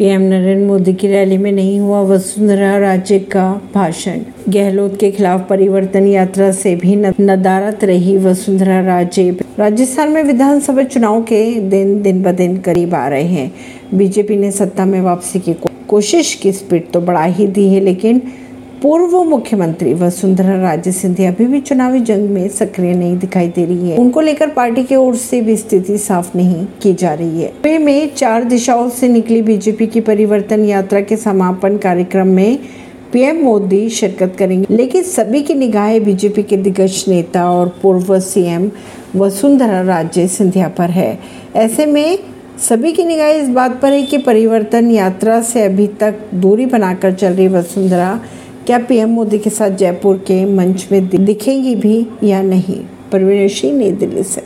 PM Narendra Modi की rally में नहीं हुआ वसुंधरा राजे का भाषण। गहलोत के खिलाफ परिवर्तन यात्रा से भी नदारत रही वसुंधरा राजे। राजस्थान में विधानसभा चुनाव के दिन दिन ब दिन करीब आ रहे हैं। बीजेपी ने सत्ता में वापसी की कोशिश की, स्पीड तो बढ़ा ही दी है, लेकिन पूर्व मुख्यमंत्री वसुंधरा राजे सिंधिया अभी भी चुनावी जंग में सक्रिय नहीं दिखाई दे रही है। उनको लेकर पार्टी की ओर से भी स्थिति साफ़ नहीं की जा रही है। वे में चार दिशाओं से निकली बीजेपी की परिवर्तन यात्रा के समापन कार्यक्रम में पीएम मोदी शिरकत करेंगे। लेकिन सभी की निगाहें बीजेपी के दिग्गज नेता और पूर्व सीएम वसुंधरा राजे सिंधिया पर है। ऐसे में सभी की निगाह इस बात पर है कि परिवर्तन यात्रा से अभी तक दूरी बनाकर चल रही वसुंधरा क्या पीएम मोदी के साथ जयपुर के मंच में दिखेंगी भी या नहीं? परवीन सिंह नई दिल्ली से।